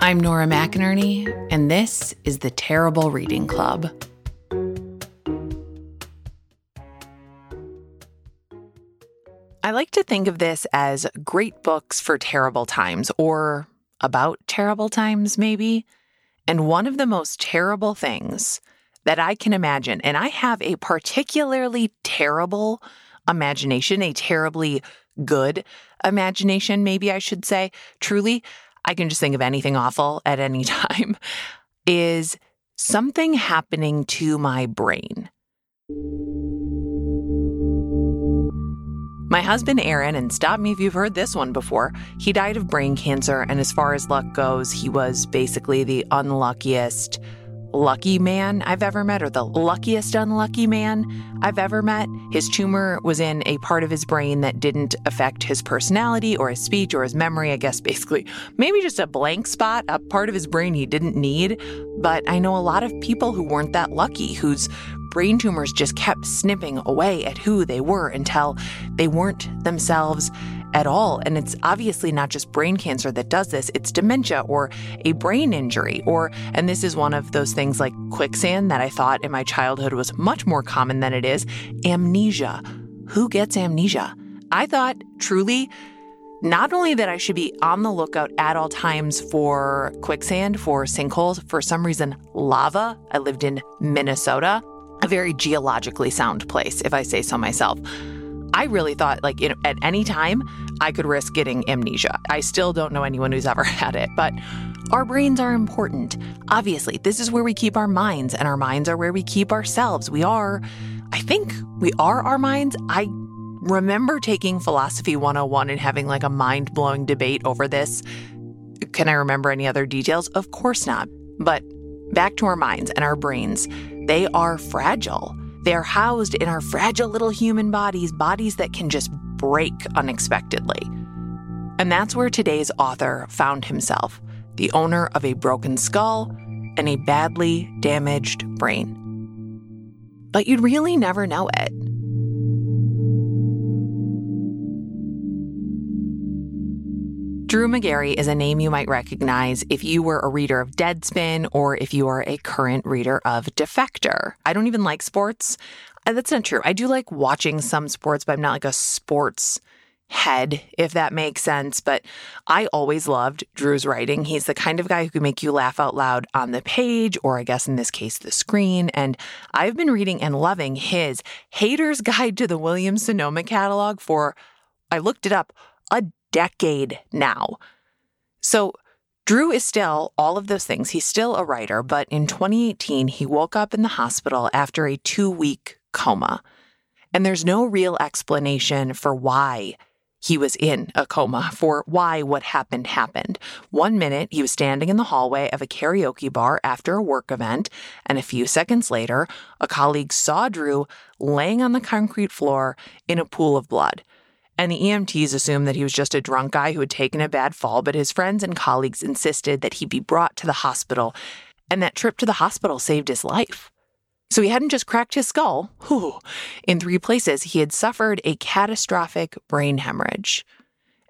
I'm Nora McInerny, and this is the Terrible Reading Club. I like to think of this as great books for terrible times, or about terrible times, maybe. And one of the most terrible things that I can imagine, and I have a particularly terrible imagination, a terribly good imagination, maybe I should say. Truly, I can just think of anything awful at any time, is something happening to my brain. My husband, Aaron, and stop me if you've heard this one before, he died of brain cancer. And as far as luck goes, he was basically the unluckiest lucky man I've ever met, or the luckiest unlucky man I've ever met. His tumor was in a part of his brain that didn't affect his personality or his speech or his memory, I guess, basically. Maybe just a blank spot, a part of his brain he didn't need. But I know a lot of people who weren't that lucky, whose brain tumors just kept snipping away at who they were until they weren't themselves at all. And it's obviously not just brain cancer that does this, it's dementia or a brain injury. Or, and this is one of those things like quicksand that I thought in my childhood was much more common than it is amnesia. Who gets amnesia? I thought truly not only that I should be on the lookout at all times for quicksand, for sinkholes, for some reason, lava. I lived in Minnesota, a very geologically sound place, if I say so myself. I really thought, like, you know, at any time, I could risk getting amnesia. I still don't know anyone who's ever had it, but our brains are important. Obviously, this is where we keep our minds, and our minds are where we keep ourselves. We are, I think, we are our minds. I remember taking Philosophy 101 and having like a mind blowing debate over this. Can I remember any other details? Of course not. But back to our minds and our brains, they are fragile. They are housed in our fragile little human bodies, bodies that can just break unexpectedly. And that's where today's author found himself the owner of a broken skull and a badly damaged brain. But you'd really never know it. Drew Magary is a name you might recognize if you were a reader of Deadspin or if you are a current reader of Defector. I don't even like sports. Uh, that's not true. I do like watching some sports, but I'm not like a sports head, if that makes sense. But I always loved Drew's writing. He's the kind of guy who can make you laugh out loud on the page, or I guess in this case, the screen. And I've been reading and loving his Hater's Guide to the Williams Sonoma catalog for, I looked it up, a decade now. So, Drew is still all of those things. He's still a writer, but in 2018, he woke up in the hospital after a two week coma. And there's no real explanation for why he was in a coma, for why what happened happened. One minute, he was standing in the hallway of a karaoke bar after a work event, and a few seconds later, a colleague saw Drew laying on the concrete floor in a pool of blood. And the EMTs assumed that he was just a drunk guy who had taken a bad fall, but his friends and colleagues insisted that he be brought to the hospital, and that trip to the hospital saved his life. So he hadn't just cracked his skull. Whew. In three places, he had suffered a catastrophic brain hemorrhage.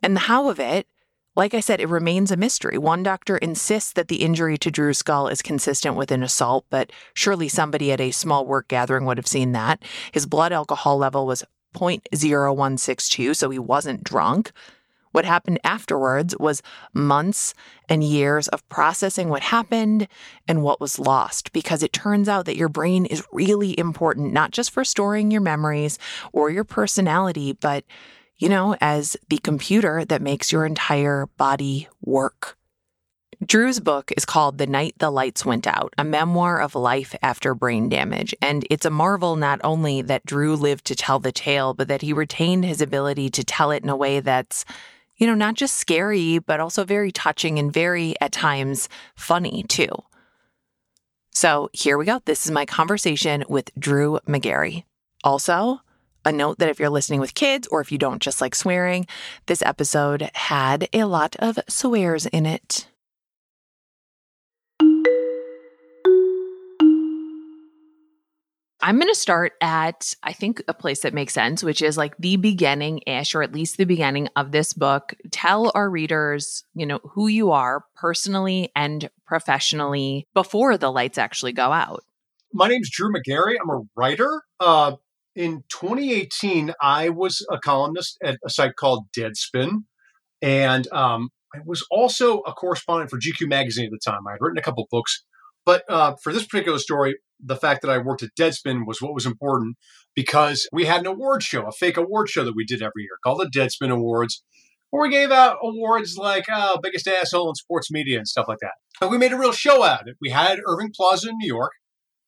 And the how of it, like I said, it remains a mystery. One doctor insists that the injury to Drew's skull is consistent with an assault, but surely somebody at a small work gathering would have seen that. His blood alcohol level was 0.0162, so he wasn't drunk. What happened afterwards was months and years of processing what happened and what was lost, because it turns out that your brain is really important, not just for storing your memories or your personality, but, you know, as the computer that makes your entire body work. Drew's book is called The Night the Lights Went Out, a memoir of life after brain damage. And it's a marvel not only that Drew lived to tell the tale, but that he retained his ability to tell it in a way that's, you know, not just scary, but also very touching and very, at times, funny too. So here we go. This is my conversation with Drew Magary. Also, a note that if you're listening with kids or if you don't just like swearing, this episode had a lot of swears in it. I'm going to start at, I think, a place that makes sense, which is like the beginning ish, or at least the beginning of this book. Tell our readers, you know, who you are personally and professionally before the lights actually go out. My name's Drew Magary. I'm a writer. Uh, in 2018, I was a columnist at a site called Deadspin. And um, I was also a correspondent for GQ magazine at the time. I had written a couple books, but uh, for this particular story, the fact that I worked at Deadspin was what was important because we had an award show, a fake award show that we did every year called the Deadspin Awards, where we gave out awards like oh, biggest asshole in sports media and stuff like that. And we made a real show out of it. We had Irving Plaza in New York.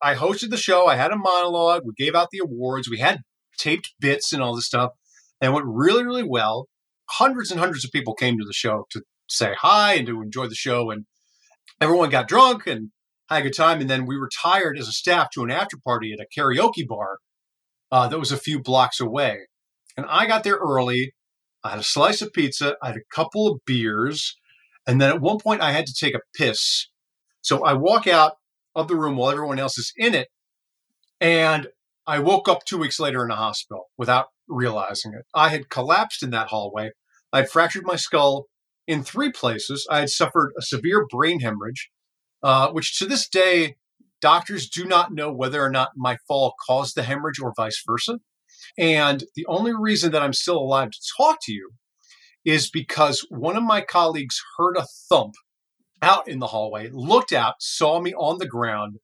I hosted the show. I had a monologue. We gave out the awards. We had taped bits and all this stuff, and it went really, really well. Hundreds and hundreds of people came to the show to say hi and to enjoy the show, and everyone got drunk and had a good time. And then we retired as a staff to an after party at a karaoke bar uh, that was a few blocks away. And I got there early. I had a slice of pizza. I had a couple of beers. And then at one point, I had to take a piss. So I walk out of the room while everyone else is in it. And I woke up two weeks later in a hospital without realizing it. I had collapsed in that hallway. I had fractured my skull in three places. I had suffered a severe brain hemorrhage, uh, which to this day, doctors do not know whether or not my fall caused the hemorrhage or vice versa. And the only reason that I'm still alive to talk to you is because one of my colleagues heard a thump out in the hallway, looked out, saw me on the ground,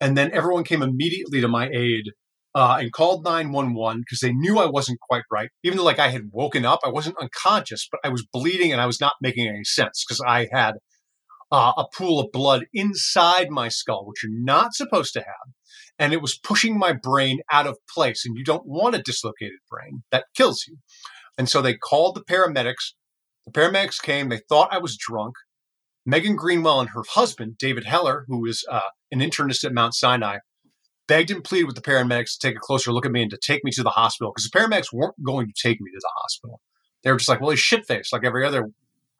and then everyone came immediately to my aid uh, and called 911 because they knew I wasn't quite right. Even though like I had woken up, I wasn't unconscious, but I was bleeding and I was not making any sense because I had uh, a pool of blood inside my skull, which you're not supposed to have. And it was pushing my brain out of place. And you don't want a dislocated brain that kills you. And so they called the paramedics. The paramedics came. They thought I was drunk. Megan Greenwell and her husband, David Heller, who is uh, an internist at Mount Sinai, begged and pleaded with the paramedics to take a closer look at me and to take me to the hospital because the paramedics weren't going to take me to the hospital. They were just like, well, he's shit faced like every other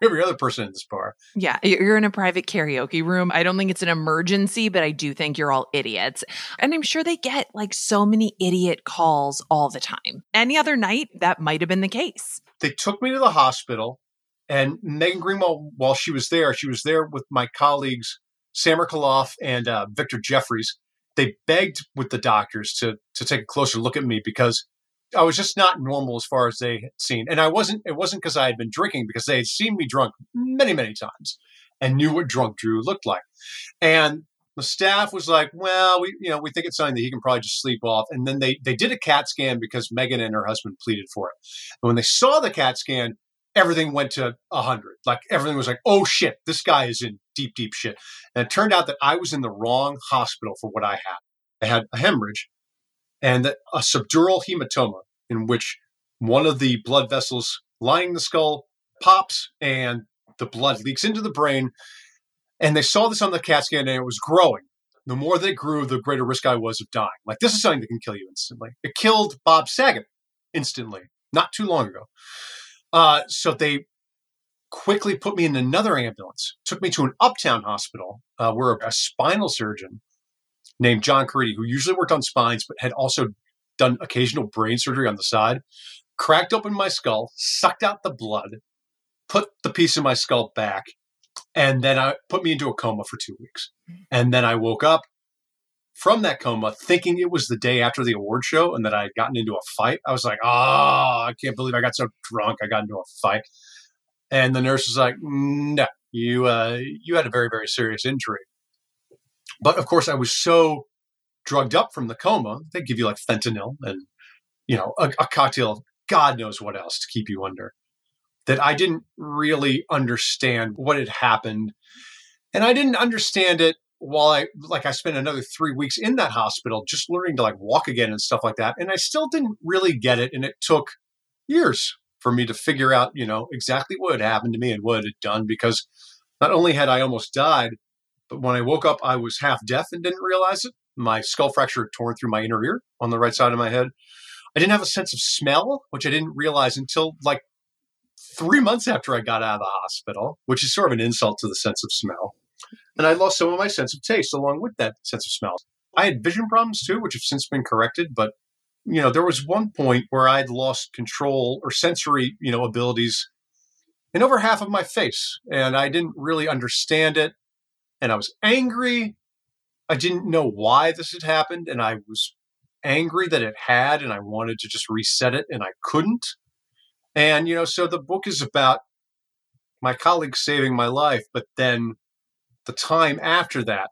every other person in this bar. Yeah, you're in a private karaoke room. I don't think it's an emergency, but I do think you're all idiots. And I'm sure they get like so many idiot calls all the time. Any other night, that might have been the case. They took me to the hospital, and Megan Greenwell, while she was there, she was there with my colleagues, Samer Kalaf and uh, Victor Jeffries they begged with the doctors to to take a closer look at me because I was just not normal as far as they had seen. And I wasn't it wasn't because I had been drinking because they had seen me drunk many, many times and knew what drunk Drew looked like. And the staff was like, well, we you know, we think it's something that he can probably just sleep off. And then they they did a CAT scan because Megan and her husband pleaded for it. And when they saw the CAT scan, everything went to 100. Like everything was like, oh shit, this guy is in deep, deep shit. And it turned out that I was in the wrong hospital for what I had. I had a hemorrhage and a subdural hematoma in which one of the blood vessels lining the skull pops and the blood leaks into the brain. And they saw this on the CAT scan and it was growing. The more that it grew, the greater risk I was of dying. Like this is something that can kill you instantly. It killed Bob Saget instantly, not too long ago. Uh, so they quickly put me in another ambulance, took me to an uptown hospital uh, where a spinal surgeon named John Caridi, who usually worked on spines but had also done occasional brain surgery on the side, cracked open my skull, sucked out the blood, put the piece of my skull back, and then I put me into a coma for two weeks. And then I woke up from that coma thinking it was the day after the award show and that I had gotten into a fight. I was like, oh, I can't believe I got so drunk. I got into a fight. And the nurse was like, no, you, uh, you had a very, very serious injury. But of course, I was so drugged up from the coma. They give you like fentanyl and, you know, a, a cocktail of God knows what else to keep you under that I didn't really understand what had happened. And I didn't understand it while I like I spent another three weeks in that hospital just learning to like walk again and stuff like that. And I still didn't really get it. And it took years for me to figure out, you know, exactly what had happened to me and what it had done because not only had I almost died, but when I woke up, I was half deaf and didn't realize it. My skull fracture had torn through my inner ear on the right side of my head. I didn't have a sense of smell, which I didn't realize until like three months after I got out of the hospital, which is sort of an insult to the sense of smell. And I lost some of my sense of taste along with that sense of smell. I had vision problems too, which have since been corrected. But, you know, there was one point where I'd lost control or sensory, you know, abilities in over half of my face. And I didn't really understand it. And I was angry. I didn't know why this had happened. And I was angry that it had. And I wanted to just reset it and I couldn't. And, you know, so the book is about my colleague saving my life, but then the time after that,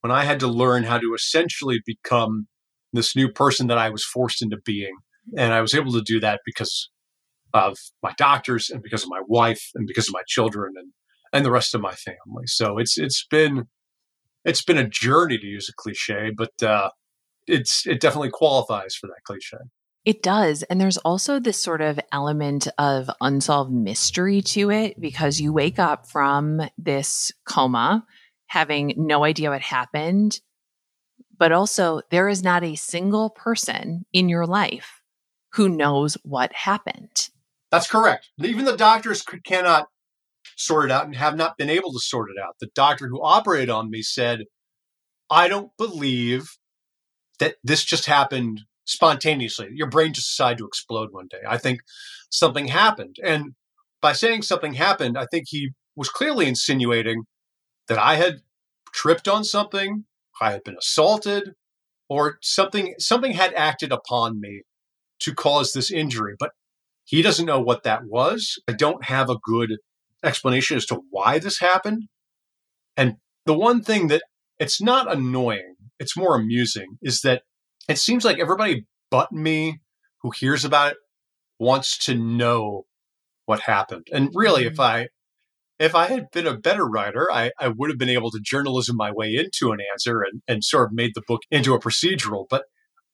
when I had to learn how to essentially become this new person that I was forced into being. And I was able to do that because of my doctors and because of my wife and because of my children and, and the rest of my family. So it's it's been it's been a journey to use a cliche, but uh, it's it definitely qualifies for that cliche. It does. And there's also this sort of element of unsolved mystery to it because you wake up from this coma having no idea what happened. But also, there is not a single person in your life who knows what happened. That's correct. Even the doctors could, cannot sort it out and have not been able to sort it out. The doctor who operated on me said, I don't believe that this just happened spontaneously. Your brain just decided to explode one day. I think something happened. And by saying something happened, I think he was clearly insinuating that I had tripped on something, I had been assaulted, or something something had acted upon me to cause this injury. But he doesn't know what that was. I don't have a good explanation as to why this happened. And the one thing that it's not annoying, it's more amusing, is that it seems like everybody but me who hears about it wants to know what happened. And really, mm-hmm. if I if I had been a better writer, I, I would have been able to journalism my way into an answer and, and sort of made the book into a procedural. But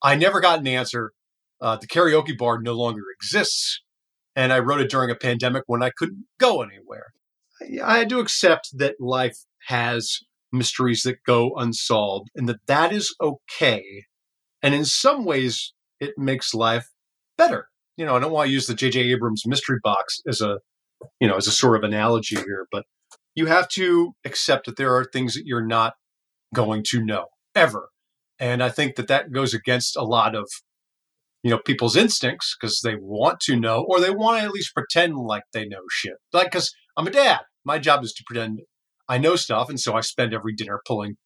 I never got an answer. Uh, the karaoke bar no longer exists. And I wrote it during a pandemic when I couldn't go anywhere. I, had to accept that life has mysteries that go unsolved and that that is okay and in some ways, it makes life better. You know, I don't want to use the J.J. Abrams mystery box as a, you know, as a sort of analogy here, but you have to accept that there are things that you're not going to know ever. And I think that that goes against a lot of, you know, people's instincts because they want to know or they want to at least pretend like they know shit. Like, because I'm a dad. My job is to pretend I know stuff. And so I spend every dinner pulling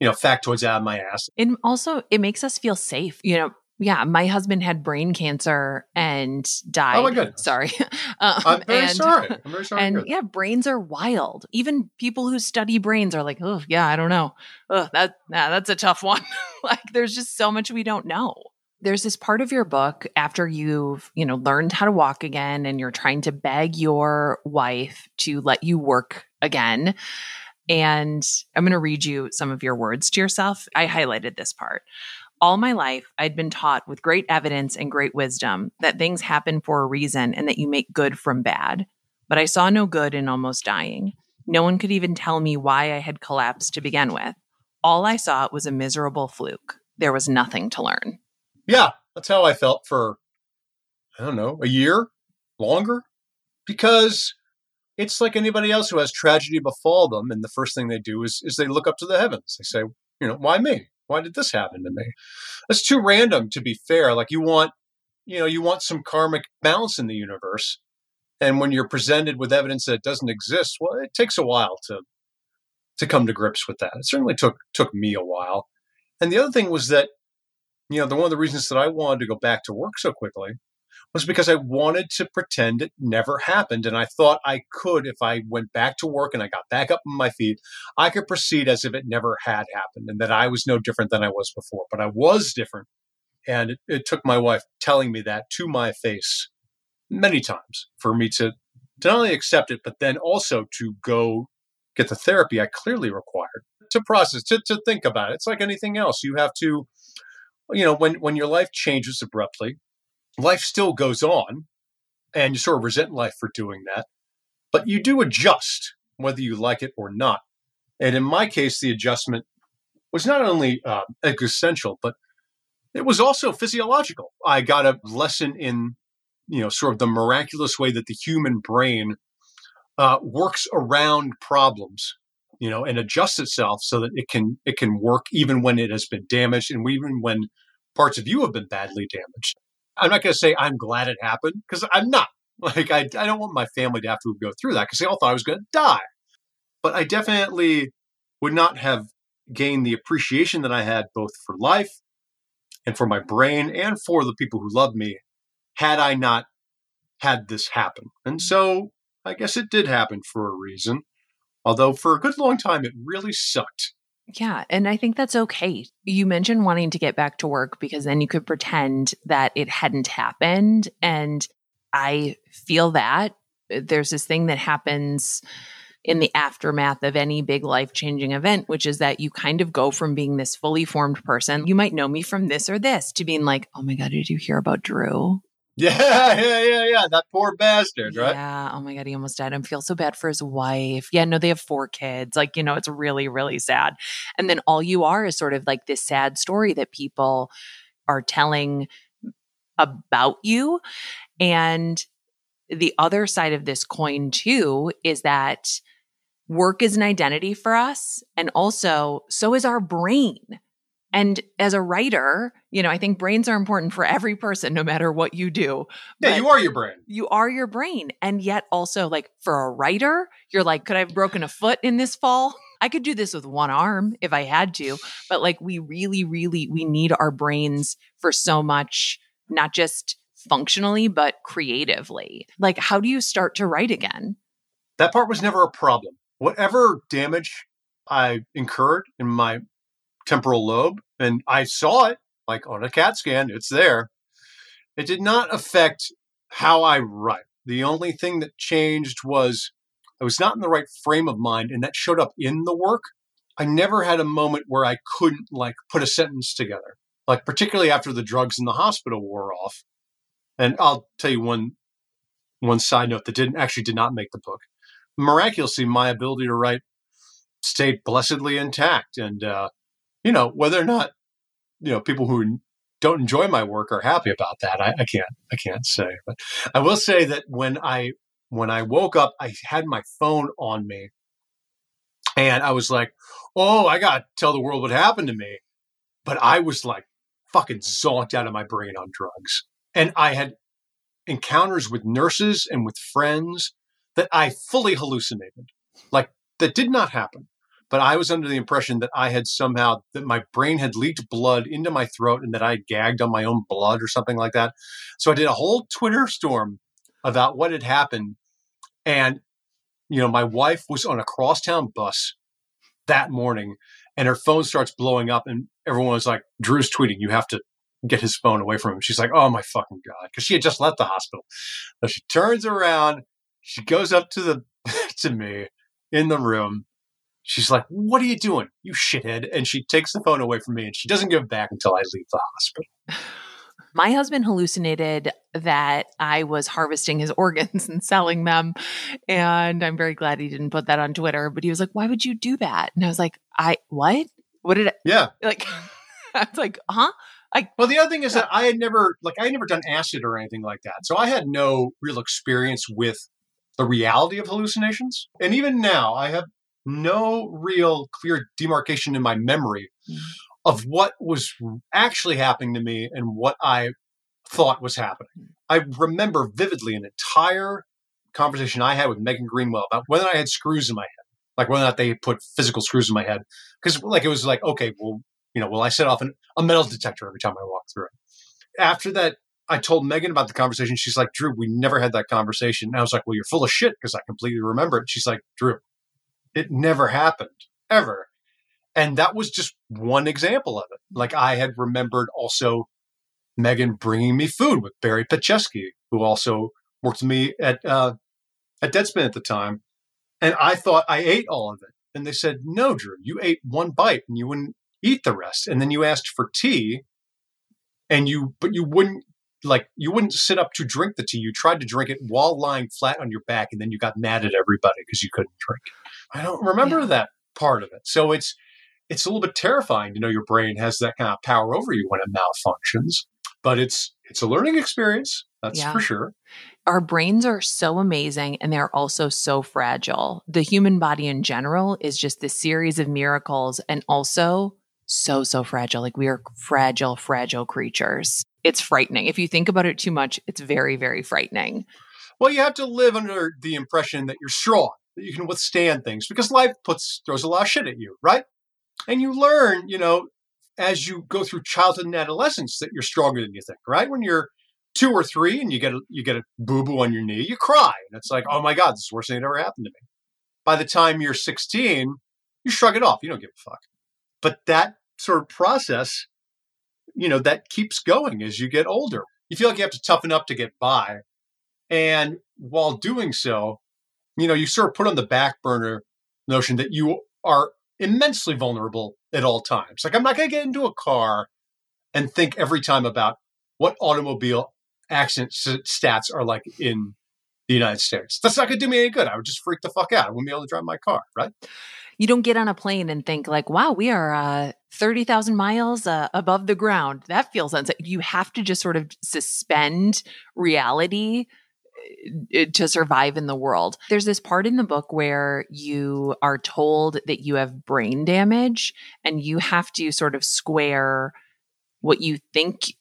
you know, factoids out of my ass. And also, it makes us feel safe. You know, yeah, my husband had brain cancer and died. Oh my goodness. Sorry. um, I'm very and, sorry. I'm very sorry. And yeah, brains are wild. Even people who study brains are like, oh, yeah, I don't know. Oh, that, nah, that's a tough one. like, there's just so much we don't know. There's this part of your book after you've, you know, learned how to walk again and you're trying to beg your wife to let you work again and I'm going to read you some of your words to yourself. I highlighted this part. All my life, I'd been taught with great evidence and great wisdom that things happen for a reason and that you make good from bad. But I saw no good in almost dying. No one could even tell me why I had collapsed to begin with. All I saw was a miserable fluke. There was nothing to learn. Yeah, that's how I felt for, I don't know, a year longer. Because it's like anybody else who has tragedy befall them, and the first thing they do is is they look up to the heavens. They say, you know, why me? Why did this happen to me? That's too random to be fair. Like you want, you know, you want some karmic balance in the universe. And when you're presented with evidence that doesn't exist, well, it takes a while to to come to grips with that. It certainly took took me a while. And the other thing was that, you know, the one of the reasons that I wanted to go back to work so quickly was because I wanted to pretend it never happened. And I thought I could, if I went back to work and I got back up on my feet, I could proceed as if it never had happened and that I was no different than I was before. But I was different. And it, it took my wife telling me that to my face many times for me to, to not only accept it, but then also to go get the therapy I clearly required to process, to, to think about it. It's like anything else. You have to, you know, when, when your life changes abruptly, life still goes on and you sort of resent life for doing that, but you do adjust whether you like it or not. And in my case, the adjustment was not only uh, existential, but it was also physiological. I got a lesson in, you know, sort of the miraculous way that the human brain uh, works around problems you know, and adjust itself so that it can it can work even when it has been damaged and even when parts of you have been badly damaged. I'm not going to say I'm glad it happened because I'm not. Like I, I don't want my family to have to go through that because they all thought I was going to die. But I definitely would not have gained the appreciation that I had both for life and for my brain and for the people who love me had I not had this happen. And so I guess it did happen for a reason. Although for a good long time, it really sucked. Yeah. And I think that's okay. You mentioned wanting to get back to work because then you could pretend that it hadn't happened. And I feel that there's this thing that happens in the aftermath of any big life changing event, which is that you kind of go from being this fully formed person, you might know me from this or this, to being like, oh my God, did you hear about Drew? Yeah, yeah, yeah, yeah. That poor bastard, right? Yeah. Oh my God, he almost died. I feel so bad for his wife. Yeah, no, they have four kids. Like, you know, it's really, really sad. And then all you are is sort of like this sad story that people are telling about you. And the other side of this coin, too, is that work is an identity for us. And also, so is our brain. And as a writer, you know, I think brains are important for every person, no matter what you do. Yeah, you are your brain. You are your brain. And yet, also, like for a writer, you're like, could I have broken a foot in this fall? I could do this with one arm if I had to. But like, we really, really, we need our brains for so much, not just functionally, but creatively. Like, how do you start to write again? That part was never a problem. Whatever damage I incurred in my temporal lobe, and I saw it like on a CAT scan. It's there. It did not affect how I write. The only thing that changed was I was not in the right frame of mind, and that showed up in the work. I never had a moment where I couldn't like put a sentence together, like particularly after the drugs in the hospital wore off. And I'll tell you one one side note that didn't actually did not make the book. Miraculously, my ability to write stayed blessedly intact, and uh, you know, whether or not, you know, people who don't enjoy my work are happy about that. I, I can't, I can't say, but I will say that when I, when I woke up, I had my phone on me and I was like, Oh, I got to tell the world what happened to me. But I was like fucking zonked out of my brain on drugs. And I had encounters with nurses and with friends that I fully hallucinated, like that did not happen but I was under the impression that I had somehow that my brain had leaked blood into my throat and that I gagged on my own blood or something like that. So I did a whole Twitter storm about what had happened. And, you know, my wife was on a crosstown bus that morning and her phone starts blowing up and everyone was like, Drew's tweeting, you have to get his phone away from him. She's like, oh my fucking God. Cause she had just left the hospital. So she turns around, she goes up to the, to me in the room She's like, What are you doing, you shithead? And she takes the phone away from me and she doesn't give it back until I leave the hospital. My husband hallucinated that I was harvesting his organs and selling them. And I'm very glad he didn't put that on Twitter. But he was like, Why would you do that? And I was like, I, what? What did I? Yeah. Like, I was like, Huh? I, well, the other thing is that I had never, like, I had never done acid or anything like that. So I had no real experience with the reality of hallucinations. And even now, I have no real clear demarcation in my memory mm. of what was actually happening to me and what I thought was happening. Mm. I remember vividly an entire conversation I had with Megan Greenwell about whether I had screws in my head, like whether or not they put physical screws in my head. Because like it was like, okay, well, you know, will I set off an, a metal detector every time I walk through it? After that, I told Megan about the conversation. She's like, Drew, we never had that conversation. And I was like, well, you're full of shit because I completely remember it. She's like, Drew, it never happened ever. And that was just one example of it. Like I had remembered also Megan bringing me food with Barry Petchesky, who also worked with me at uh, at Deadspin at the time. And I thought I ate all of it. And they said, no, Drew, you ate one bite and you wouldn't eat the rest. And then you asked for tea and you, but you wouldn't like, you wouldn't sit up to drink the tea. You tried to drink it while lying flat on your back. And then you got mad at everybody because you couldn't drink. I don't remember yeah. that part of it. So it's it's a little bit terrifying to know your brain has that kind of power over you when it malfunctions. but it's it's a learning experience. That's Yeah. for sure. Our brains are so amazing and they're also so fragile. The human body in general is just this series of miracles and also so, so fragile. Like we are fragile, fragile creatures. It's frightening. If you think about it too much, it's very, very frightening. Well, you have to live under the impression that you're strong, that you can withstand things, because life puts throws a lot of shit at you, right? And you learn, you know, as you go through childhood and adolescence, that you're stronger than you think, right? When you're two or three and you get a, you get a boo boo on your knee, you cry, and it's like, oh my god, this is the worst thing that ever happened to me. By the time you're 16, you shrug it off. You don't give a fuck. But that sort of process, you know, that keeps going as you get older. You feel like you have to toughen up to get by. And while doing so, you know, you sort of put on the back burner notion that you are immensely vulnerable at all times. Like, I'm not going to get into a car and think every time about what automobile accident stats are like in the United States. That's not going to do me any good. I would just freak the fuck out. I wouldn't be able to drive my car, right? You don't get on a plane and think like, "Wow, we are uh, thirty thousand miles uh, above the ground." That feels unsafe. You have to just sort of suspend reality uh, to survive in the world. There's this part in the book where you are told that you have brain damage, and you have to sort of square what you think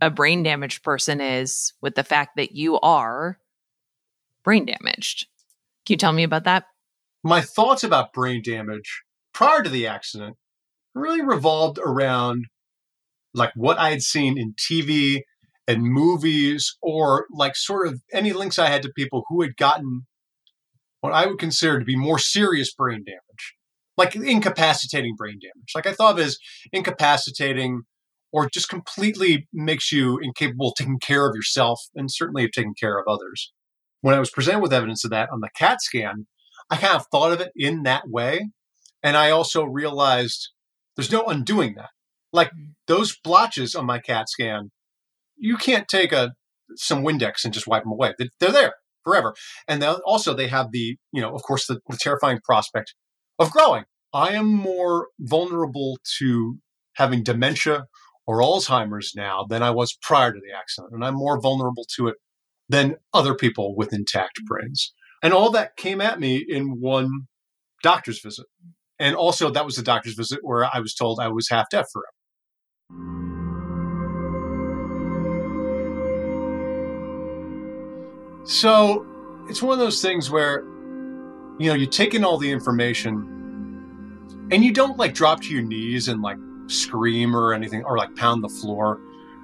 a brain damaged person is with the fact that you are brain damaged. Can you tell me about that? my thoughts about brain damage prior to the accident really revolved around like what I had seen in TV and movies, or like sort of any links I had to people who had gotten what I would consider to be more serious brain damage, like incapacitating brain damage. Like I thought of as incapacitating or just completely makes you incapable of taking care of yourself and certainly of taking care of others. When I was presented with evidence of that on the CAT scan, I kind of thought of it in that way. And I also realized there's no undoing that. Like mm-hmm. those blotches on my CAT scan, you can't take a some Windex and just wipe them away. They- They're there forever. And then also they have the, you know, of course, the, the terrifying prospect of growing. I am more vulnerable to having dementia or Alzheimer's now than I was prior to the accident. And I'm more vulnerable to it than other people with intact mm-hmm. brains. And all that came at me in one doctor's visit. And also, that was the doctor's visit where I was told I was half deaf forever. So it's one of those things where, you know, you take in all the information and you don't like drop to your knees and like scream or anything or like pound the floor.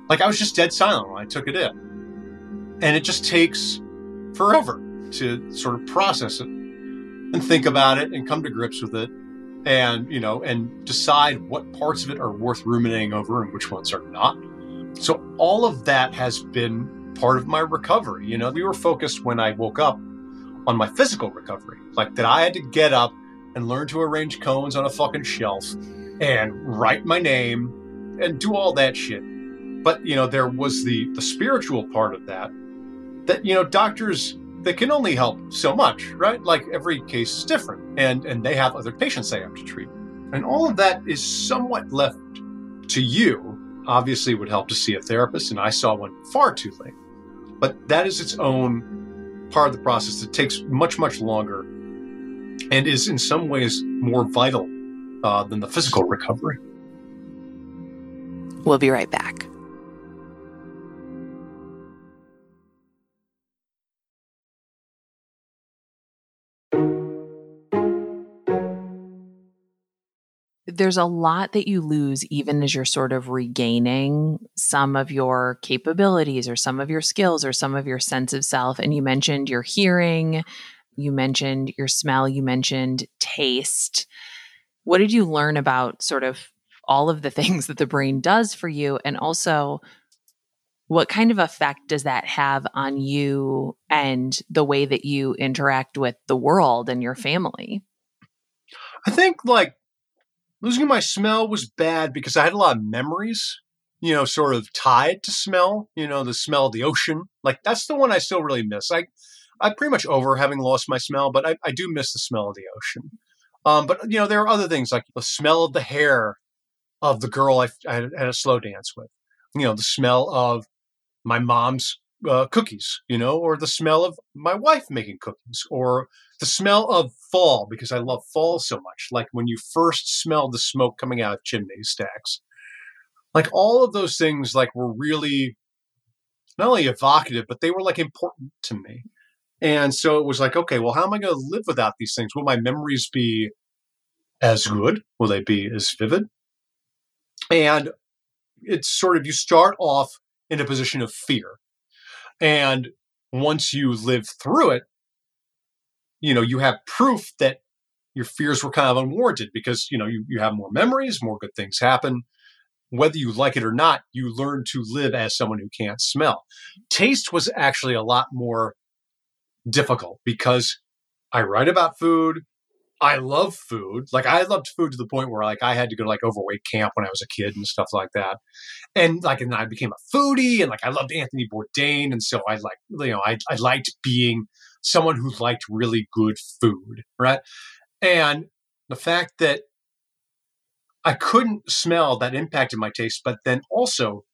Like I was just dead silent when I took it in. And it just takes forever to sort of process it and think about it and come to grips with it and you know and decide what parts of it are worth ruminating over and which ones are not. So all of that has been part of my recovery. You know we were focused when i woke up on my physical recovery like that i had to get up and learn to arrange cones on a fucking shelf and write my name and do all that shit. But you know there was the the spiritual part of that that you know doctors they can only help so much right? Like every case is different and and they have other patients they have to treat. And all of that is somewhat left to you obviously would help to see a therapist and i saw one far too late. But that is its own part of the process that takes much much longer and is in some ways more vital uh, than the physical recovery. We'll be right back. There's a lot that you lose even as you're sort of regaining some of your capabilities or some of your skills or some of your sense of self. And you mentioned your hearing, you mentioned your smell, you mentioned taste. What did you learn about sort of all of the things that the brain does for you and also what kind of effect does that have on you and the way that you interact with the world and your family I think like losing my smell was bad because I had a lot of memories, you know, sort of tied to smell, you know, the smell of the ocean. Like that's the one I still really miss. I I'm pretty much over having lost my smell, but I, I do miss the smell of the ocean. Um, but you know, there are other things like the smell of the hair of the girl I, I had a slow dance with, you know, the smell of my mom's uh, cookies, you know, or the smell of my wife making cookies, or the smell of fall because I love fall so much. Like when you first smell the smoke coming out of chimney stacks, like all of those things, like were really not only evocative, but they were like important to me. And so it was like, okay, well, how am I going to live without these things? Will my memories be as good? Will they be as vivid? And it's sort of you start off in a position of fear. And once you live through it, you know, you have proof that your fears were kind of unwarranted because, you know, you, you have more memories, more good things happen. Whether you like it or not, you learn to live as someone who can't smell. Taste was actually a lot more difficult because I write about food. I love food. Like I loved food to the point where like I had to go to like overweight camp when I was a kid and stuff like that. And like and I became a foodie and like I loved Anthony Bourdain and so I like you know I I liked being someone who liked really good food, right? And the fact that I couldn't smell that impacted my taste, but then also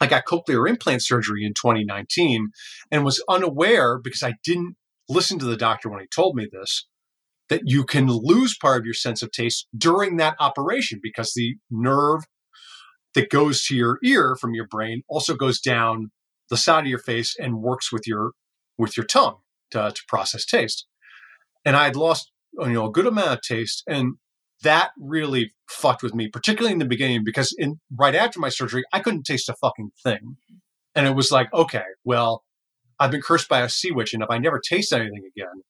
I got cochlear implant surgery in 2019 and was unaware because I didn't listen to the doctor when he told me this that you can lose part of your sense of taste during that operation because the nerve that goes to your ear from your brain also goes down the side of your face and works with your with your tongue to, to process taste. And I had lost you know a good amount of taste, and that really fucked with me, particularly in the beginning because in right after my surgery, I couldn't taste a fucking thing, and it was like, okay, well, I've been cursed by a sea witch, and if I never taste anything again,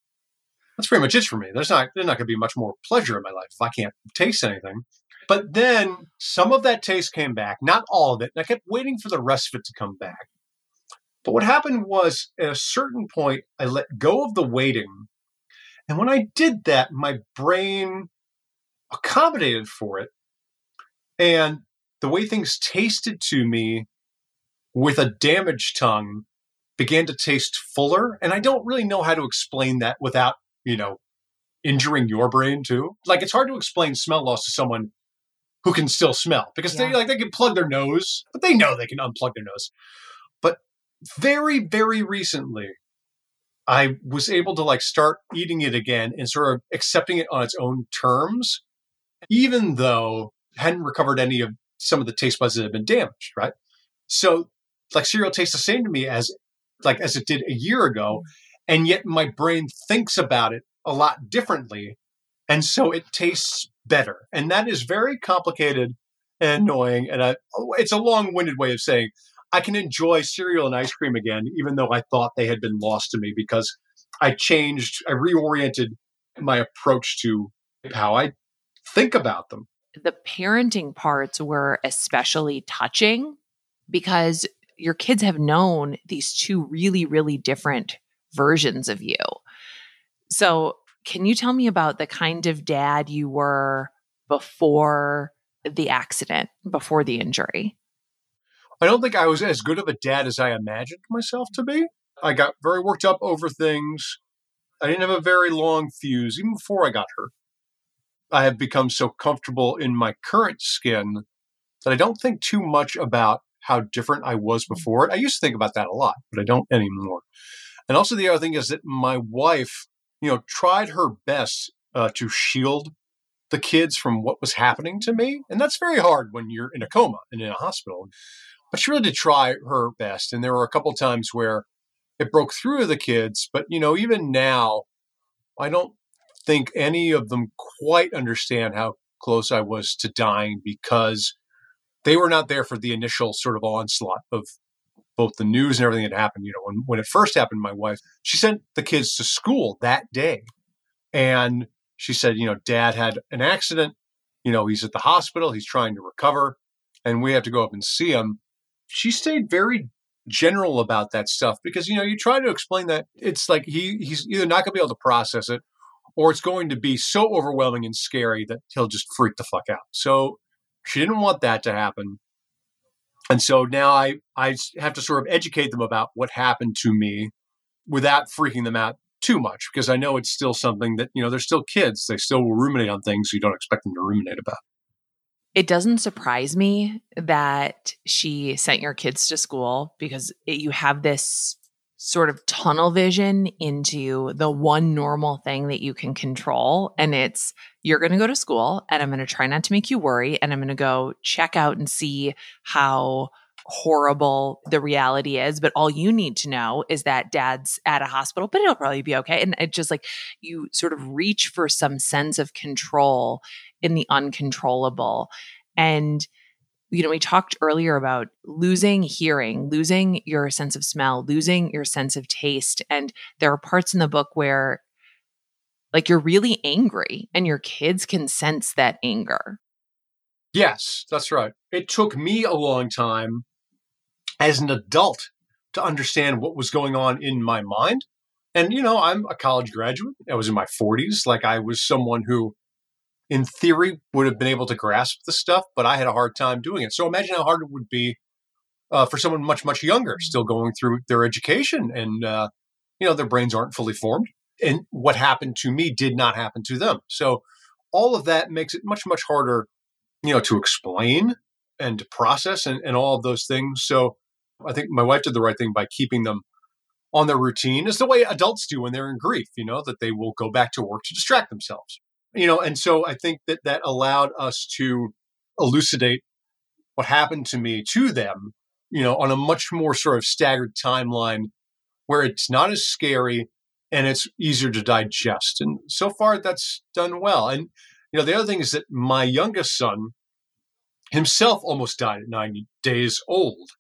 that's pretty much it for me. There's not there's not going to be much more pleasure in my life if I can't taste anything. But then some of that taste came back, not all of it, and I kept waiting for the rest of it to come back. But what happened was at a certain point, I let go of the waiting. And when I did that, my brain accommodated for it. And the way things tasted to me with a damaged tongue began to taste fuller. And I don't really know how to explain that without you know, injuring your brain too. Like it's hard to explain smell loss to someone who can still smell because yeah. they like they can plug their nose, but they know they can unplug their nose. Very, very recently, I was able to like start eating it again and sort of accepting it on its own terms, even though I hadn't recovered any of some of the taste buds that had been damaged, right? So like cereal tastes the same to me as like as it did a year ago. Mm and yet my brain thinks about it a lot differently and so it tastes better and that is very complicated and annoying and I, it's a long-winded way of saying i can enjoy cereal and ice cream again even though i thought they had been lost to me because i changed i reoriented my approach to how i think about them the parenting parts were especially touching because your kids have known these two really really different versions of you. So, can you tell me about the kind of dad you were before the accident, before the injury? I don't think I was as good of a dad as I imagined myself to be. I got very worked up over things. I didn't have a very long fuse, even before I got hurt. I have become so comfortable in my current skin that I don't think too much about how different I was before it. I used to think about that a lot, but I don't anymore. And also the other thing is that my wife, you know, tried her best uh, to shield the kids from what was happening to me. And that's very hard when you're in a coma and in a hospital. But she really did try her best. And there were a couple times where it broke through the kids. But, you know, even now, I don't think any of them quite understand how close I was to dying because they were not there for the initial sort of onslaught of both the news and everything that happened. You know, when, when it first happened, my wife, she sent the kids to school that day. And she said, you know, dad had an accident. You know, he's at the hospital, he's trying to recover, and we have to go up and see him. She stayed very general about that stuff because, you know, you try to explain that it's like he he's either not going to be able to process it or it's going to be so overwhelming and scary that he'll just freak the fuck out. So she didn't want that to happen. And so now I, I have to sort of educate them about what happened to me without freaking them out too much because I know it's still something that, you know, they're still kids. They still will ruminate on things you don't expect them to ruminate about. It doesn't surprise me that she sent your kids to school because it, you have this sort of tunnel vision into the one normal thing that you can control. And it's you're going to go to school and I'm going to try not to make you worry. And I'm going to go check out and see how horrible the reality is. But all you need to know is that dad's at a hospital, but it'll probably be okay. And it just like you sort of reach for some sense of control in the uncontrollable. And you know, we talked earlier about losing hearing, losing your sense of smell, losing your sense of taste. And there are parts in the book where, like, you're really angry and your kids can sense that anger. Yes, that's right. It took me a long time as an adult to understand what was going on in my mind. And, you know, I'm a college graduate. I was in my 40s. Like, I was someone who in theory, would have been able to grasp the stuff, but I had a hard time doing it. So imagine how hard it would be uh, for someone much, much younger, still going through their education and, uh, you know, their brains aren't fully formed. And what happened to me did not happen to them. So all of that makes it much, much harder, you know, to explain and to process and, and all of those things. So I think my wife did the right thing by keeping them on their routine is the way adults do when they're in grief, you know, that they will go back to work to distract themselves you know and so i think that that allowed us to elucidate what happened to me to them you know on a much more sort of staggered timeline where it's not as scary and it's easier to digest. And so far that's done well. And you know the other thing is that my youngest son himself almost died at 90 days old.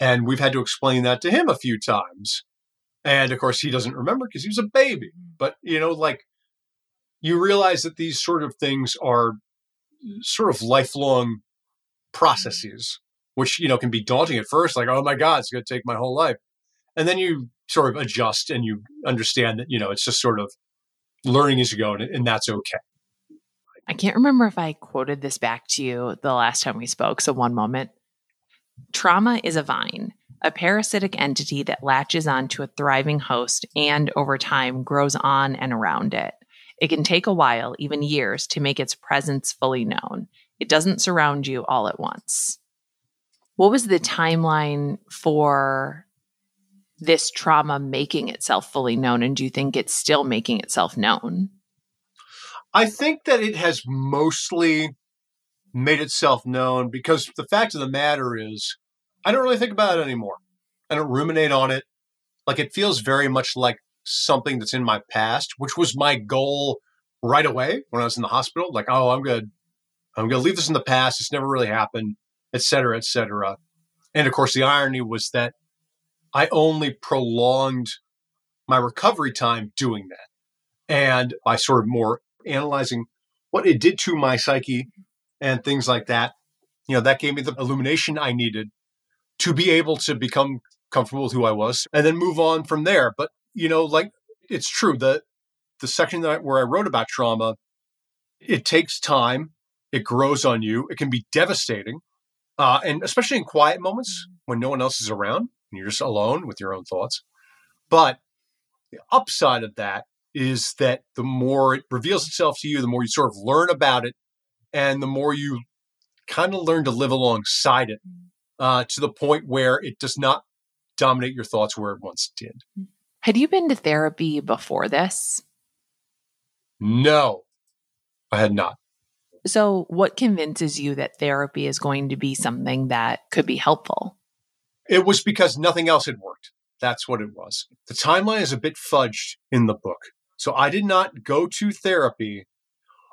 And we've had to explain that to him a few times. And of course he doesn't remember because he was a baby. Mm. But you know like you realize that these sort of things are sort of lifelong mm-hmm. processes, which, you know, can be daunting at first, like, oh my God, it's going to take my whole life. And then you sort of adjust and you understand that, you know, it's just sort of learning as you go, and, and that's okay. I can't remember if I quoted this back to you the last time we spoke. So, one moment. Trauma is a vine, a parasitic entity that latches onto a thriving host and over time grows on and around it. It can take a while, even years, to make its presence fully known. It doesn't surround you all at once. What was the timeline for this trauma making itself fully known? And do you think it's still making itself known? I think that it has mostly made itself known because the fact of the matter is, I don't really think about it anymore. I don't ruminate on it. Like it feels very much like something that's in my past, which was my goal right away when I was in the hospital. Like, oh, I'm good. I'm going to leave this in the past. It's never really happened, et cetera, et cetera. And of course, the irony was that I only prolonged my recovery time doing that. And by sort of more analyzing what it did to my psyche and things like that, you know, that gave me the illumination I needed to be able to become comfortable with who I was and then move on from there. But you know, like it's true that the section that I, where I wrote about trauma, it takes time, it grows on you, it can be devastating, uh, and especially in quiet moments when no one else is around and you're just alone with your own thoughts. But the upside of that is that the more it reveals itself to you, the more you sort of learn about it, and the more you kind of learn to live alongside it uh, to the point where it does not dominate your thoughts where it once did. Had you been to therapy before this? No, I had not. So, what convinces you that therapy is going to be something that could be helpful? It was because nothing else had worked. That's what it was. The timeline is a bit fudged in the book. So, I did not go to therapy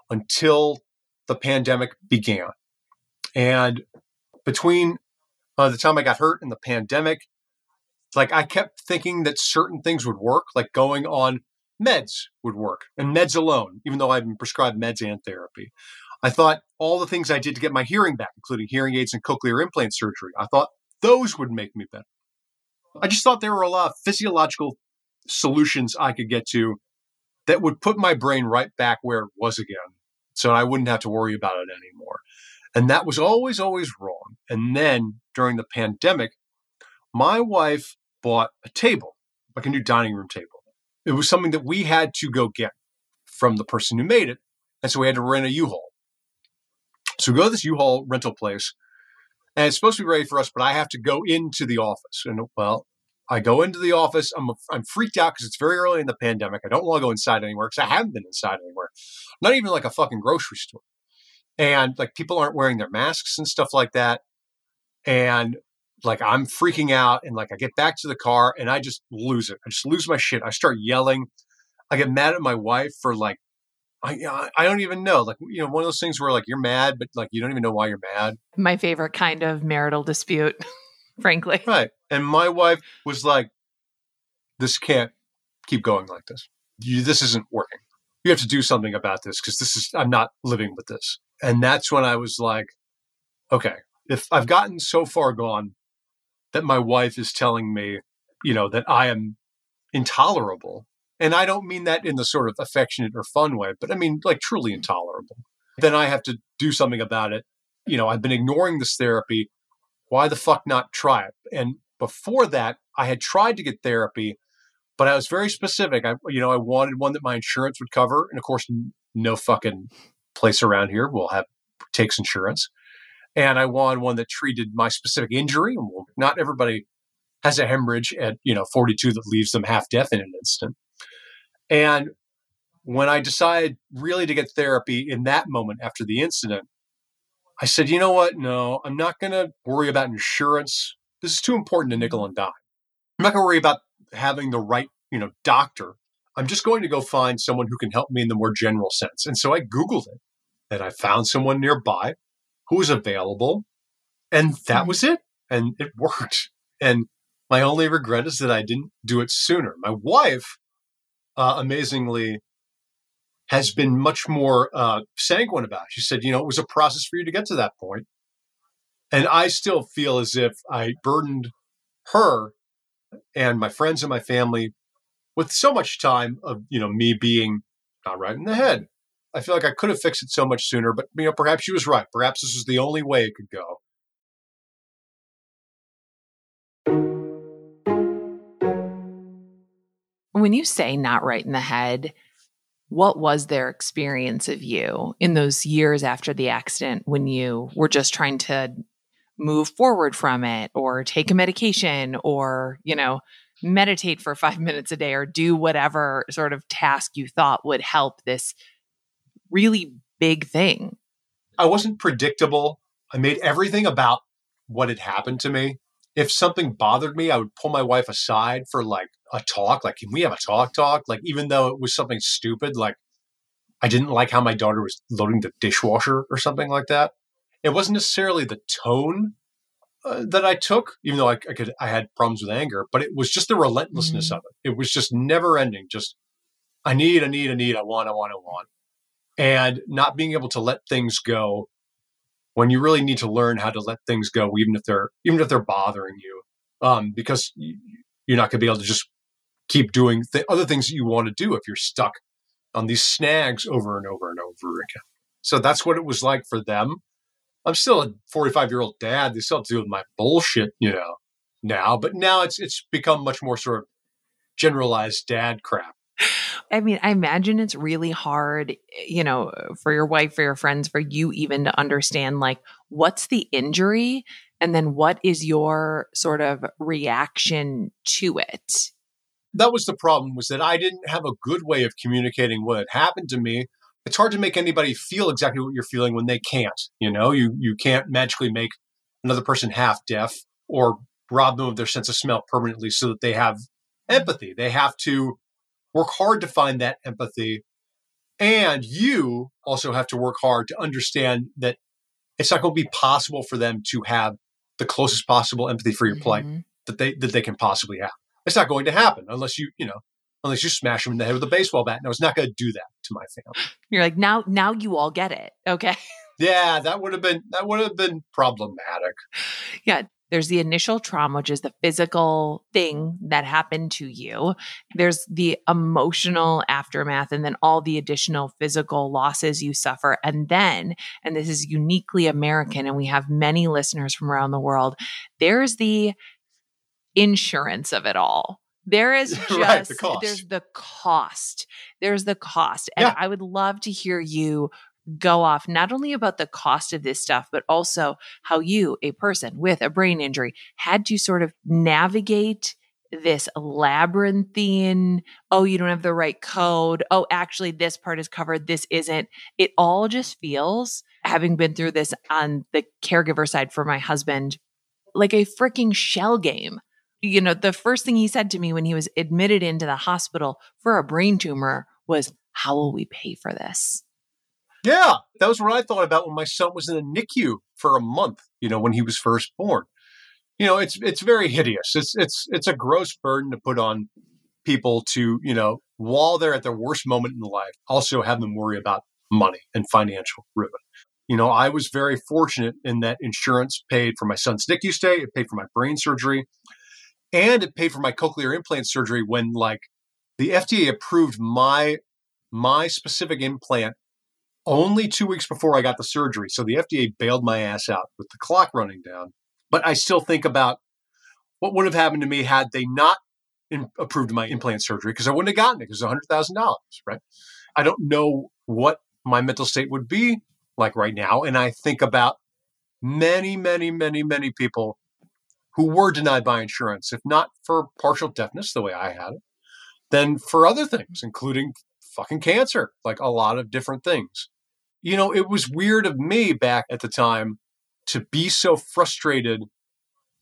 until the pandemic began. And between uh, the time I got hurt and the pandemic, like I kept thinking that certain things would work, like going on meds would work and meds alone, even though I've been prescribed meds and therapy. I thought all the things I did to get my hearing back, including hearing aids and cochlear implant surgery, I thought those would make me better. I just thought there were a lot of physiological solutions I could get to that would put my brain right back where it was again. So I wouldn't have to worry about it anymore. And that was always, always wrong. And then during the pandemic, my wife bought a table, like a new dining room table. It was something that we had to go get from the person who made it. And so we had to rent a U-Haul. So we go to this U-Haul rental place, and it's supposed to be ready for us, but I have to go into the office. And well, I go into the office. I'm I'm freaked out because it's very early in the pandemic. I don't want to go inside anywhere because I haven't been inside anywhere, not even like a fucking grocery store. And like people aren't wearing their masks and stuff like that. And like I'm freaking out, and like I get back to the car and I just lose it. I just lose my shit. I start yelling. I get mad at my wife for like I I don't even know. Like you know, one of those things where like you're mad, but like you don't even know why you're mad. My favorite kind of marital dispute, frankly. Right. And my wife was like, "This can't keep going like this. You, this isn't working. You have to do something about this because this is I'm not living with this." And that's when I was like, "Okay, if I've gotten so far gone that my wife is telling me, you know, that I am intolerable." And I don't mean that in the sort of affectionate or fun way, but I mean like truly intolerable. Then I have to do something about it. You know, I've been ignoring this therapy. Why the fuck not try it? And before that, I had tried to get therapy, but I was very specific. I, you know, I wanted one that my insurance would cover, and of course, no fucking place around here will have takes insurance. And I wanted one that treated my specific injury. Not everybody has a hemorrhage at you know 42 that leaves them half deaf in an instant. And when I decided really to get therapy in that moment after the incident, I said, you know what? No, I'm not going to worry about insurance. This is too important to nickel and dime. I'm not going to worry about having the right, you know, doctor. I'm just going to go find someone who can help me in the more general sense. And so I Googled it and I found someone nearby who was available. And that mm-hmm. was it. And it worked. And my only regret is that I didn't do it sooner. My wife uh, amazingly has been much more uh, sanguine about. It. She said, you know, it was a process for you to get to that point. And I still feel as if I burdened her and my friends and my family with so much time of, you know, me being not right in the head. I feel like I could have fixed it so much sooner, but, you know, perhaps she was right. Perhaps this was the only way it could go. When you say not right in the head, what was their experience of you in those years after the accident when you were just trying to move forward from it or take a medication or, you know, meditate for five minutes a day or do whatever sort of task you thought would help this really big thing? I wasn't predictable. I made everything about what had happened to me. If something bothered me, I would pull my wife aside for like a talk. Like, can we have a talk talk? Like, even though it was something stupid, like I didn't like how my daughter was loading the dishwasher or something like that. It wasn't necessarily the tone uh, that I took, even though I, I, could, I had problems with anger, but it was just the relentlessness mm-hmm. of it. It was just never ending. Just, I need, I need, I need, I want, I want, I want. And not being able to let things go when you really need to learn how to let things go, even if they're, even if they're bothering you. Um, because you're not going to be able to just keep doing th- other things that you want to do if you're stuck on these snags over and over and over again. So that's what it was like for them. I'm still a 45 year old dad. They still have to deal with my bullshit, you know, now. But now it's it's become much more sort of generalized dad crap. I mean, I imagine it's really hard, you know, for your wife, for your friends, for you even to understand like what's the injury and then what is your sort of reaction to it that was the problem was that I didn't have a good way of communicating what had happened to me. It's hard to make anybody feel exactly what you're feeling when they can't. You know, you you can't magically make another person half deaf or rob them of their sense of smell permanently so that they have empathy. They have to work hard to find that empathy. And you also have to work hard to understand that it's not going to be possible for them to have the closest possible empathy for your plight mm-hmm. that they that they can possibly have. It's not going to happen unless you, you know, unless you smash them in the head with a baseball bat. No, it's not going to do that to my family. You're like, now, now you all get it. Okay. Yeah, that would have been, that would have been problematic. Yeah. There's the initial trauma, which is the physical thing that happened to you. There's the emotional aftermath, and then all the additional physical losses you suffer. And then, and this is uniquely American, and we have many listeners from around the world, there's the insurance of it all. There is just right, the there's the cost. There's the cost. And yeah. I would love to hear you go off not only about the cost of this stuff, but also how you, a person with a brain injury, had to sort of navigate this labyrinthine, oh, you don't have the right code. Oh, actually, this part is covered. This isn't. It all just feels, having been through this on the caregiver side for my husband, like a freaking shell game. You know, the first thing he said to me when he was admitted into the hospital for a brain tumor was, How will we pay for this? Yeah, that was what I thought about when my son was in a NICU for a month, you know, when he was first born you know, it's it's very hideous. It's it's it's a gross burden to put on people to, you know, while they're at their worst moment in life, also have them worry about money and financial ruin. You know, I was very fortunate in that insurance paid for my son's NICU stay, it paid for my brain surgery, and it paid for my cochlear implant surgery when like the FDA approved my my specific implant only two weeks before I got the surgery. So the FDA bailed my ass out with the clock running down. But I still think about what would have happened to me had they not in, approved my implant surgery because I wouldn't have gotten it because it's $100,000, right? I don't know what my mental state would be like right now. And I think about many, many, many, many people who were denied by insurance, if not for partial deafness the way I had it, then for other things, including fucking cancer, like a lot of different things. You know, it was weird of me back at the time to be so frustrated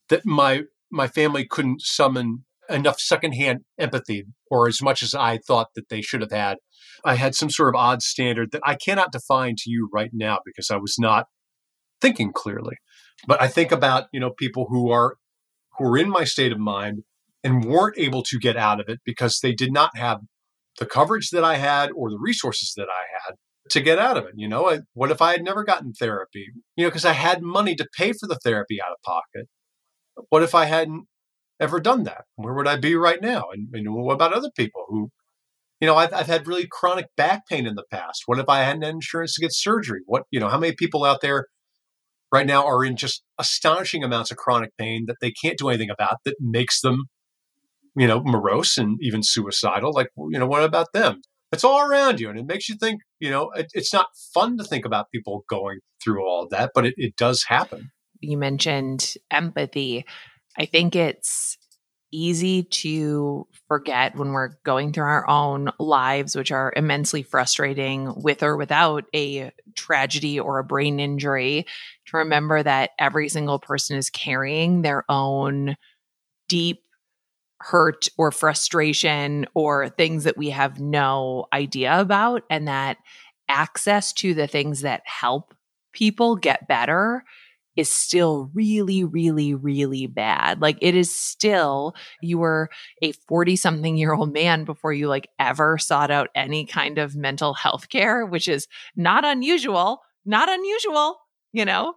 that my my family couldn't summon enough secondhand empathy or as much as I thought that they should have had. I had some sort of odd standard that I cannot define to you right now because I was not thinking clearly. But I think about, you know, people who are who are in my state of mind and weren't able to get out of it because they did not have the coverage that I had or the resources that I had to get out of it. You know, what if I had never gotten therapy? You know, because I had money to pay for the therapy out of pocket. What if I hadn't ever done that? Where would I be right now? And, and what about other people who, you know, I've, I've had really chronic back pain in the past. What if I hadn't had insurance to get surgery? What, you know, how many people out there right now are in just astonishing amounts of chronic pain that they can't do anything about that makes them, you know, morose and even suicidal? Like, you know, what about them? It's all around you and it makes you think you know it, it's not fun to think about people going through all of that but it, it does happen. You mentioned empathy. I think it's easy to forget when we're going through our own lives which are immensely frustrating with or without a tragedy or a brain injury to remember that every single person is carrying their own deep hurt or frustration or things that we have no idea about and that access to the things that help people get better is still really, really, really bad. Like it is still, you were a 40 something year old man before you like ever sought out any kind of mental health care, which is not unusual, not unusual, you know?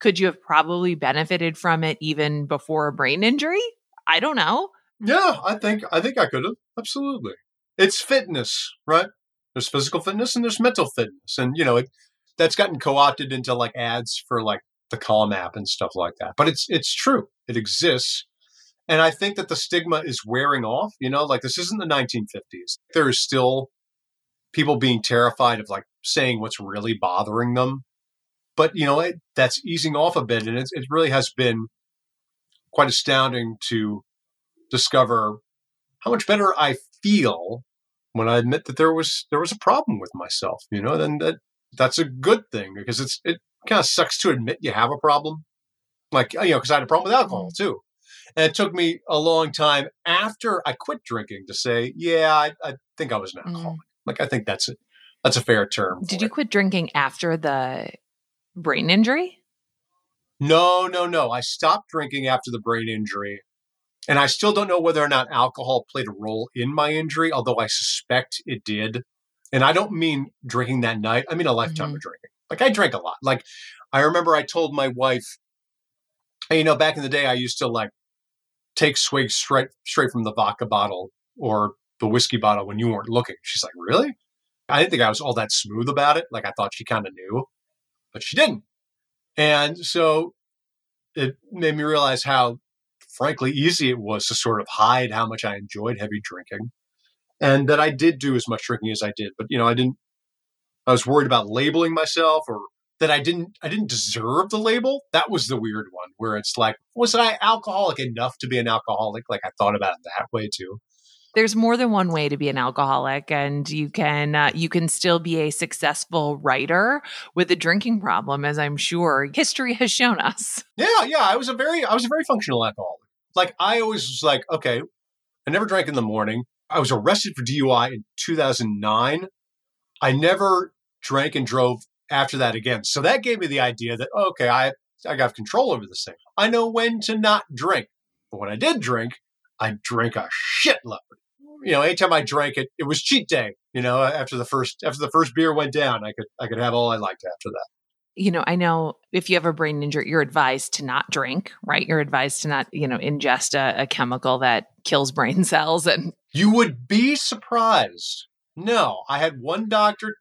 Could you have probably benefited from it even before a brain injury? I don't know. Yeah, I think I think I could have. Absolutely. It's fitness, right? There's physical fitness and there's mental fitness. And you know, it, that's gotten co-opted into like ads for like the Calm app and stuff like that. But it's it's true. It exists. And I think that the stigma is wearing off, you know, like this isn't the 1950s. There is still people being terrified of like saying what's really bothering them. But, you know, it, that's easing off a bit. And it, it really has been quite astounding to discover how much better I feel when I admit that there was there was a problem with myself. You know, then that that's a good thing because it's it kind of sucks to admit you have a problem. Like you know, because I had a problem with alcohol mm-hmm. too, and it took me a long time after I quit drinking to say, yeah, I, I think I was an alcoholic. Mm. Like I think that's it. That's a fair term. Did you it. quit drinking after the brain injury? No, no, no. I stopped drinking after the brain injury. And I still don't know whether or not alcohol played a role in my injury, although I suspect it did. And I don't mean drinking that night. I mean a lifetime mm-hmm. of drinking. Like I drank a lot. Like I remember I told my wife, hey, you know, back in the day, I used to like take swigs straight straight from the vodka bottle or the whiskey bottle when you weren't looking. She's like, really? I didn't think I was all that smooth about it. Like I thought she kind of knew, but she didn't. And so it made me realize how frankly easy it was to sort of hide how much I enjoyed heavy drinking and that I did do as much drinking as I did. But, you know, I didn't, I was worried about labeling myself or that I didn't I didn't deserve the label. That was the weird one where it's like, was I alcoholic enough to be an alcoholic? Like I thought about it that way too. There's more than one way to be an alcoholic, and you can uh, you can still be a successful writer with a drinking problem, as I'm sure history has shown us. Yeah, yeah. I was a very I was a very functional alcoholic. Like I always was like, okay, I never drank in the morning. I was arrested for DUI in 2009. I never drank and drove after that again. So that gave me the idea that oh, okay, I I got control over this thing. I know when to not drink. But when I did drink, I drank a shitload. You know, anytime I drank it, it was cheat day. You know, after the first after the first beer went down, I could I could have all I liked after that. You know, I know if you have a brain injury, you're advised to not drink, right? You're advised to not, you know, ingest a, a chemical that kills brain cells. And you would be surprised. No, I had one doctor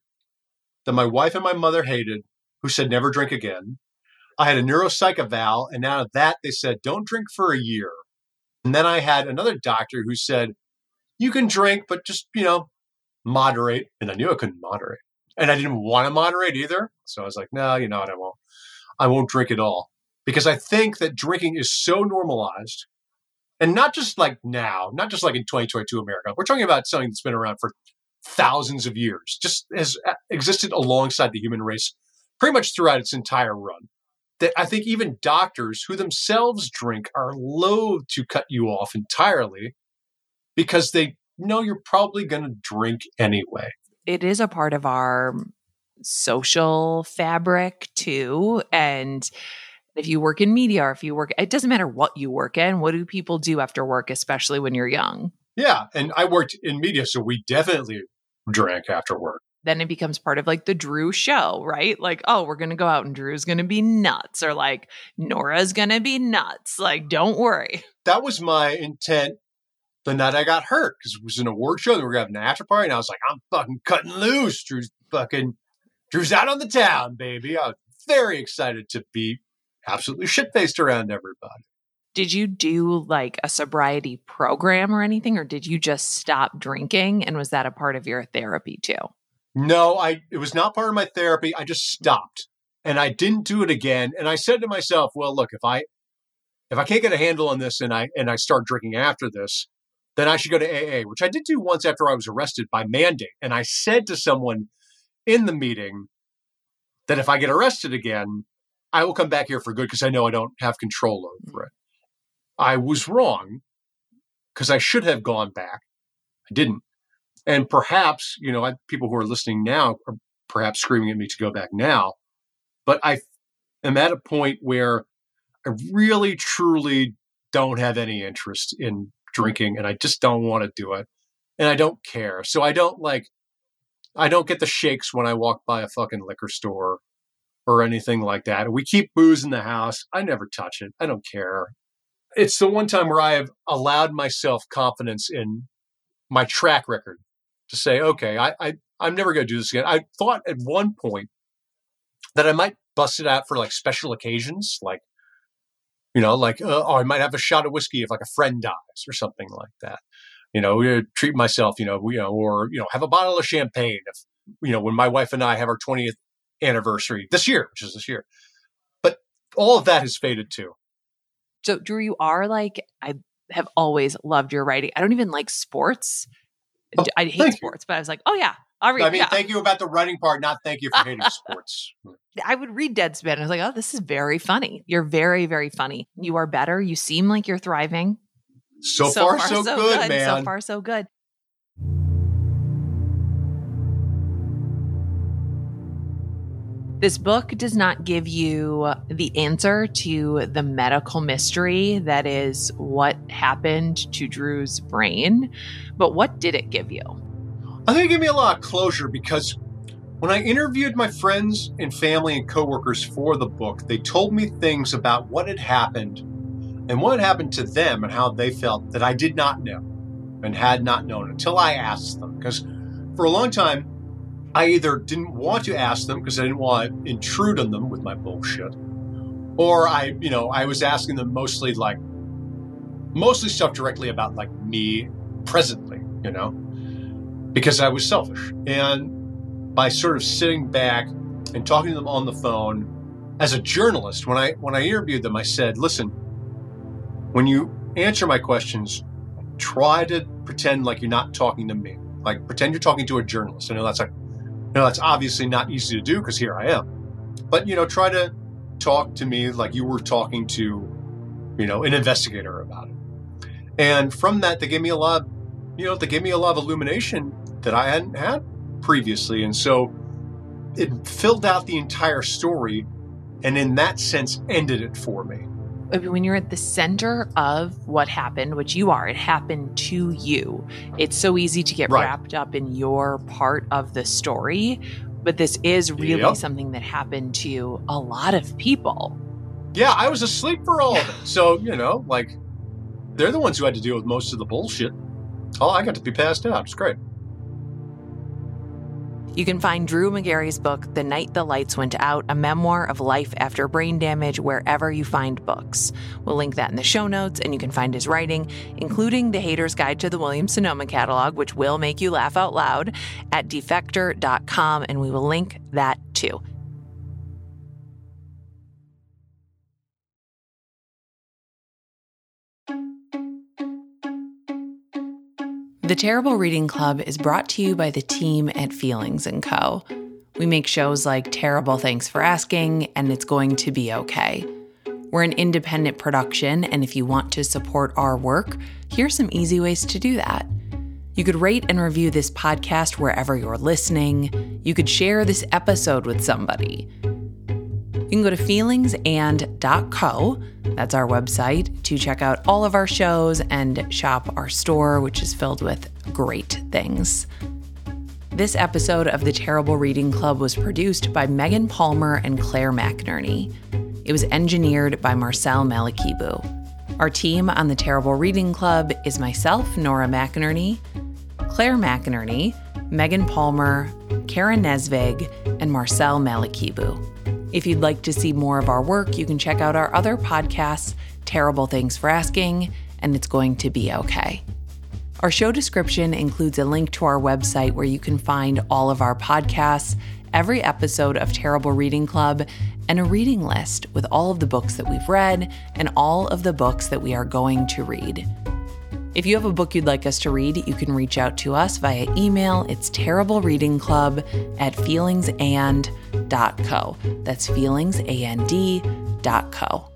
that my wife and my mother hated who said never drink again. I had a neuropsych eval, and out of that, they said don't drink for a year. And then I had another doctor who said, you can drink, but just, you know, moderate. And I knew I couldn't moderate. And I didn't want to moderate either. So I was like, no, you know what? I won't. I won't drink at all. Because I think that drinking is so normalized. And not just like now, not just like in 2022 America. We're talking about something that's been around for thousands of years, just has uh, existed alongside the human race pretty much throughout its entire run. That I think even doctors who themselves drink are loath to cut you off entirely because they know you're probably going to drink anyway. It is a part of our social fabric too. And if you work in media or if you work, it doesn't matter what you work in. What do people do after work, especially when you're young? Yeah. And I worked in media, so we definitely drank after work. Then it becomes part of like the Drew show, right? Like, oh, we're going to go out and Drew's going to be nuts, or like Nora's going to be nuts. Like, don't worry. That was my intent the night I got hurt because it was an award show. They were having an after party, and I was like, I'm fucking cutting loose. Drew's fucking, Drew's out on the town, baby. I was very excited to be absolutely shit faced around everybody. Did you do like a sobriety program or anything, or did you just stop drinking? And was that a part of your therapy too? No, I it was not part of my therapy. I just stopped and I didn't do it again. And I said to myself, well, look, if I if I can't get a handle on this and I and I start drinking after this, then I should go to AA, which I did do once after I was arrested by mandate. And I said to someone in the meeting that if I get arrested again, I will come back here for good because I know I don't have control over it. I was wrong because I should have gone back. I didn't. And perhaps, you know, I, people who are listening now are perhaps screaming at me to go back now. But I am at a point where I really, truly don't have any interest in drinking and I just don't want to do it. And I don't care. So I don't like, I don't get the shakes when I walk by a fucking liquor store or anything like that. We keep booze in the house. I never touch it. I don't care. It's the one time where I have allowed myself confidence in my track record to say, okay, I, I I'm never going to do this again. I thought at one point that I might bust it out for like special occasions, like you know, like, uh, oh, I might have a shot of whiskey if like a friend dies or something like that. You know, treat myself, you know, you know, or, you know, have a bottle of champagne if, you know, when my wife and I have our 20th anniversary this year, which is this year. But all of that has faded too. So, Drew, you are like, I have always loved your writing. I don't even like sports. Oh, I hate sports, you. but I was like, oh yeah, I'll read. I mean, yeah. thank you about the writing part, not thank you for hating sports. I would read Deadspin. I was like, oh, this is very funny. You're very, very funny. You are better. You seem like you're thriving. So, so far, far, so, so good, good, man. So far, so good. This book does not give you the answer to the medical mystery that is what happened to Drew's brain, but what did it give you? I think it gave me a lot of closure because when I interviewed my friends and family and coworkers for the book, they told me things about what had happened and what happened to them and how they felt that I did not know and had not known until I asked them. Because for a long time, I either didn't want to ask them because I didn't want to intrude on them with my bullshit, or I, you know, I was asking them mostly like, mostly stuff directly about like me presently, you know, because I was selfish. And by sort of sitting back and talking to them on the phone. As a journalist, when I when I interviewed them, I said, "Listen, when you answer my questions, try to pretend like you're not talking to me. Like pretend you're talking to a journalist. I know that's like, you know, that's obviously not easy to do because here I am. But you know, try to talk to me like you were talking to, you know, an investigator about it. And from that, they gave me a lot, you know, they gave me a lot of illumination that I hadn't had previously. And so it filled out the entire story and in that sense ended it for me. When you're at the center of what happened, which you are, it happened to you. It's so easy to get Right. wrapped up in your part of the story, but this is really Yep. something that happened to a lot of people. Yeah, I was asleep for all of it. So, you know, like they're the ones who had to deal with most of the bullshit. Oh, I got to be passed out. It's great. You can find Drew Magary's book, The Night the Lights Went Out, a memoir of life after brain damage, wherever you find books. We'll link that in the show notes, and you can find his writing, including The Hater's Guide to the Williams Sonoma catalog, which will make you laugh out loud, at defector.com, and we will link that too. The Terrible Reading Club is brought to you by the team at Feelings & Co. We make shows like Terrible Thanks for Asking and It's Going to Be Okay. We're an independent production, and if you want to support our work, here's some easy ways to do that. You could rate and review this podcast wherever you're listening. You could share this episode with somebody. You can go to feelingsand.co, that's our website, to check out all of our shows and shop our store, which is filled with great things. This episode of the Terrible Reading Club was produced by Megan Palmer and Claire McInerny. It was engineered by Marcel Malekebu. Our team on the Terrible Reading Club is myself, Nora McInerny, Claire McInerny, Megan Palmer, Kara Nesvig, and Marcel Malekebu. If you'd like to see more of our work, you can check out our other podcasts, Terrible Thanks for Asking, and It's Going to Be Okay. Our show description includes a link to our website where you can find all of our podcasts, every episode of Terrible Reading Club, and a reading list with all of the books that we've read and all of the books that we are going to read. If you have a book you'd like us to read, you can reach out to us via email. It's terriblereadingclub at feelingsand.co. That's feelingsand.co.